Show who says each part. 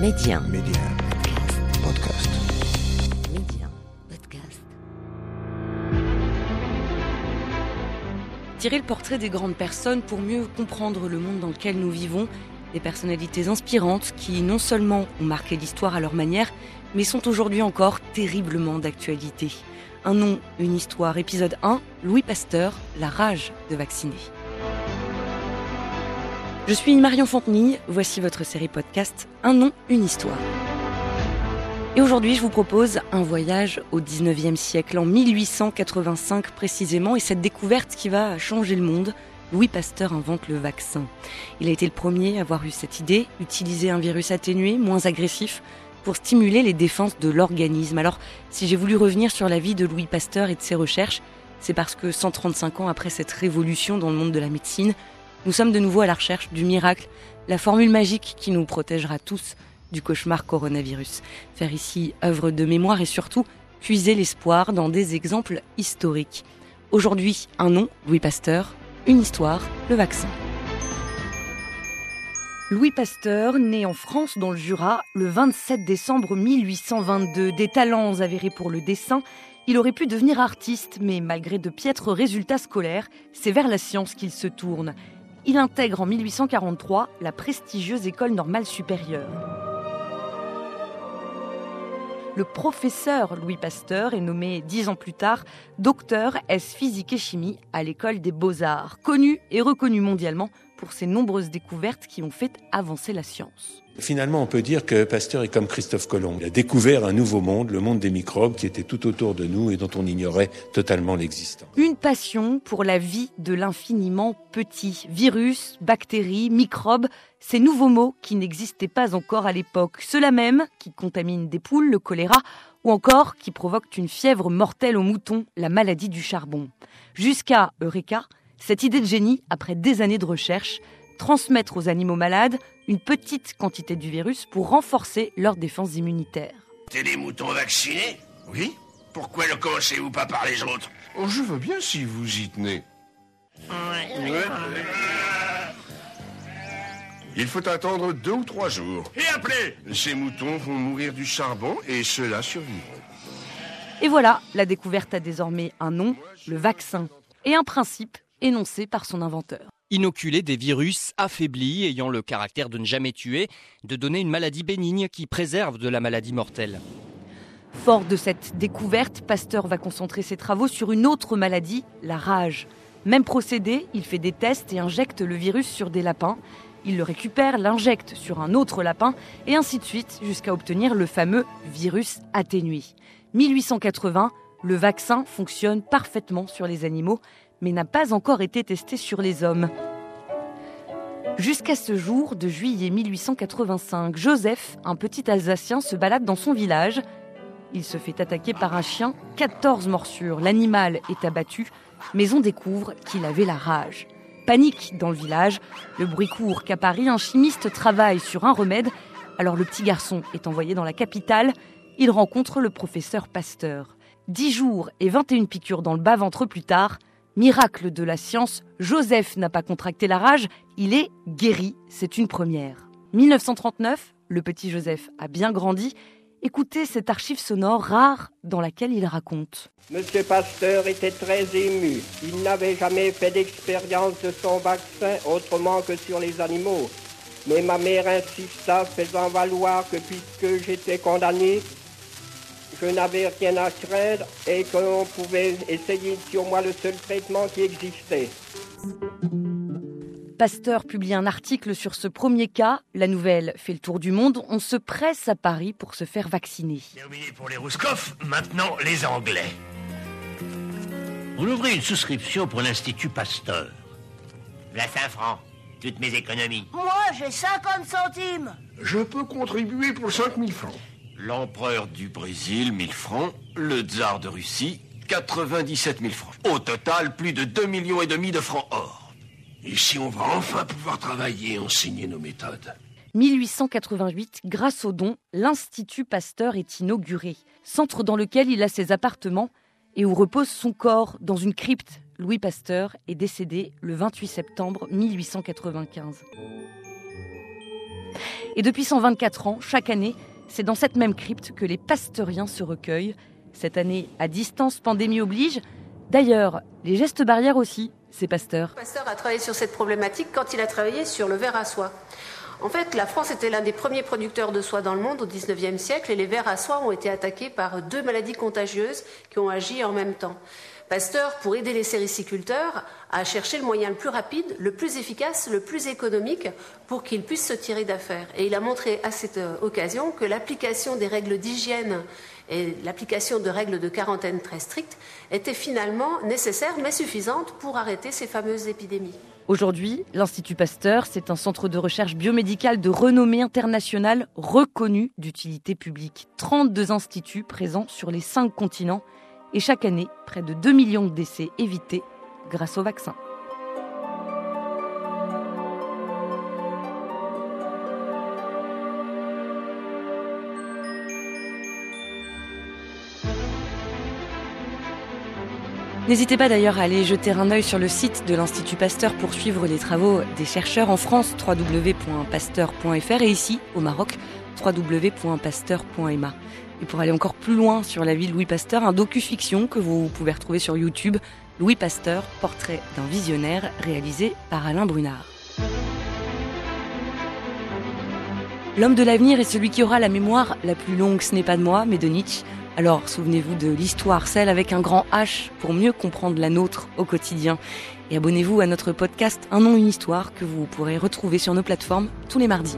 Speaker 1: Média.
Speaker 2: Média. Podcast.
Speaker 1: Média. Podcast. Tirer le portrait des grandes personnes pour mieux comprendre le monde dans lequel nous vivons. Des personnalités inspirantes qui non seulement ont marqué l'histoire à leur manière, mais sont aujourd'hui encore terriblement d'actualité. Un nom, une histoire, épisode 1, Louis Pasteur, la rage de vacciner. Je suis Marion Fontenille, voici votre série podcast Un nom, une histoire. Et aujourd'hui, je vous propose un voyage au 19e siècle, en 1885 précisément, et cette découverte qui va changer le monde. Louis Pasteur invente le vaccin. Il a été le premier à avoir eu cette idée, utiliser un virus atténué, moins agressif, pour stimuler les défenses de l'organisme. Alors, si j'ai voulu revenir sur la vie de Louis Pasteur et de ses recherches, c'est parce que 135 ans après cette révolution dans le monde de la médecine, nous sommes de nouveau à la recherche du miracle, la formule magique qui nous protégera tous du cauchemar coronavirus. Faire ici œuvre de mémoire et surtout puiser l'espoir dans des exemples historiques. Aujourd'hui, un nom, Louis Pasteur, une histoire, le vaccin. Louis Pasteur, né en France dans le Jura le 27 décembre 1822, des talents avérés pour le dessin, il aurait pu devenir artiste, mais malgré de piètres résultats scolaires, c'est vers la science qu'il se tourne. Il intègre en 1843 la prestigieuse École normale supérieure. Le professeur Louis Pasteur est nommé dix ans plus tard docteur S physique et chimie à l'école des beaux-arts, connu et reconnu mondialement pour ses nombreuses découvertes qui ont fait avancer la science.
Speaker 2: Finalement, on peut dire que Pasteur est comme Christophe Colomb. Il a découvert un nouveau monde, le monde des microbes qui était tout autour de nous et dont on ignorait totalement l'existence.
Speaker 1: Une passion pour la vie de l'infiniment petit. Virus, bactéries, microbes, ces nouveaux mots qui n'existaient pas encore à l'époque. Ceux-là même qui contaminent des poules, le choléra, ou encore qui provoquent une fièvre mortelle aux moutons, la maladie du charbon. Jusqu'à Eureka, cette idée de génie, après des années de recherche, transmettre aux animaux malades une petite quantité du virus pour renforcer leur défense immunitaire.
Speaker 3: T'es des moutons vaccinés? Oui. Pourquoi ne commencez-vous pas par les autres?
Speaker 4: Oh, je veux bien si vous y tenez. Il faut attendre deux ou trois jours.
Speaker 3: Et appelez
Speaker 4: Ces moutons vont mourir du charbon et ceux-là survivront.
Speaker 1: Et voilà, la découverte a désormais un nom, le vaccin, et un principe énoncé par son inventeur.
Speaker 5: Inoculer des virus affaiblis ayant le caractère de ne jamais tuer, de donner une maladie bénigne qui préserve de la maladie mortelle.
Speaker 1: Fort de cette découverte, Pasteur va concentrer ses travaux sur une autre maladie, la rage. Même procédé, il fait des tests et injecte le virus sur des lapins. Il le récupère, l'injecte sur un autre lapin, et ainsi de suite, jusqu'à obtenir le fameux virus atténué. 1880, le vaccin fonctionne parfaitement sur les animaux, mais n'a pas encore été testé sur les hommes. Jusqu'à ce jour de juillet 1885, Joseph, un petit Alsacien, se balade dans son village. Il se fait attaquer par un chien, 14 morsures. L'animal est abattu, mais on découvre qu'il avait la rage. Panique dans le village. Le bruit court qu'à Paris, un chimiste travaille sur un remède. Alors le petit garçon est envoyé dans la capitale. Il rencontre le professeur Pasteur. 10 jours et 21 piqûres dans le bas-ventre plus tard, Miracle de la science, Joseph n'a pas contracté la rage, il est guéri, c'est une première. 1939, le petit Joseph a bien grandi. Écoutez cette archive sonore rare dans laquelle il raconte.
Speaker 6: Monsieur Pasteur était très ému. Il n'avait jamais fait d'expérience de son vaccin autrement que sur les animaux. Mais ma mère insista, faisant valoir que puisque j'étais condamné, je n'avais rien à craindre et qu'on pouvait essayer sur moi le seul traitement qui existait.
Speaker 1: Pasteur publie un article sur ce premier cas. La nouvelle fait le tour du monde. On se presse à Paris pour se faire vacciner.
Speaker 3: Terminé pour les Rouskoff, maintenant les Anglais. Vous ouvrez une souscription pour l'Institut Pasteur. La 5 francs, toutes mes économies.
Speaker 7: Moi, j'ai 50 centimes.
Speaker 4: Je peux contribuer pour 5000 francs.
Speaker 3: L'empereur du Brésil, 1000 francs. Le tsar de Russie, 97 000 francs. Au total, plus de 2 millions et demi de francs or.
Speaker 4: Ici, on va enfin pouvoir travailler et enseigner nos méthodes?
Speaker 1: 1888, grâce aux dons, l'Institut Pasteur est inauguré, centre dans lequel il a ses appartements et où repose son corps dans une crypte. Louis Pasteur est décédé le 28 septembre 1895. Et depuis 124 ans, chaque année, c'est dans cette même crypte que les pasteuriens se recueillent. Cette année, à distance, pandémie oblige. D'ailleurs, les gestes barrières aussi, c'est Pasteur.
Speaker 8: Pasteur a travaillé sur cette problématique quand il a travaillé sur le verre à soie. En fait, la France était l'un des premiers producteurs de soie dans le monde au XIXe siècle et les vers à soie ont été attaqués par deux maladies contagieuses qui ont agi en même temps. Pasteur, pour aider les sériciculteurs, a cherché le moyen le plus rapide, le plus efficace, le plus économique pour qu'ils puissent se tirer d'affaires. Et il a montré à cette euh, occasion que l'application des règles d'hygiène et l'application de règles de quarantaine très strictes était finalement nécessaire mais suffisante pour arrêter ces fameuses épidémies.
Speaker 1: Aujourd'hui, l'Institut Pasteur, c'est un centre de recherche biomédicale de renommée internationale reconnu d'utilité publique. 32 instituts présents sur les 5 continents et chaque année, près de 2 millions de décès évités grâce au vaccin. N'hésitez pas d'ailleurs à aller jeter un œil sur le site de l'Institut Pasteur pour suivre les travaux des chercheurs en France, www.pasteur.fr et ici, au Maroc, www.pasteur.ma. Et pour aller encore plus loin sur la vie de Louis Pasteur, un docu-fiction que vous pouvez retrouver sur YouTube, Louis Pasteur, portrait d'un visionnaire, réalisé par Alain Brunard. L'homme de l'avenir est celui qui aura la mémoire la plus longue, ce n'est pas de moi, mais de Nietzsche. Alors souvenez-vous de l'histoire, celle avec un grand H, pour mieux comprendre la nôtre au quotidien. Et abonnez-vous à notre podcast Un nom, une histoire que vous pourrez retrouver sur nos plateformes tous les mardis.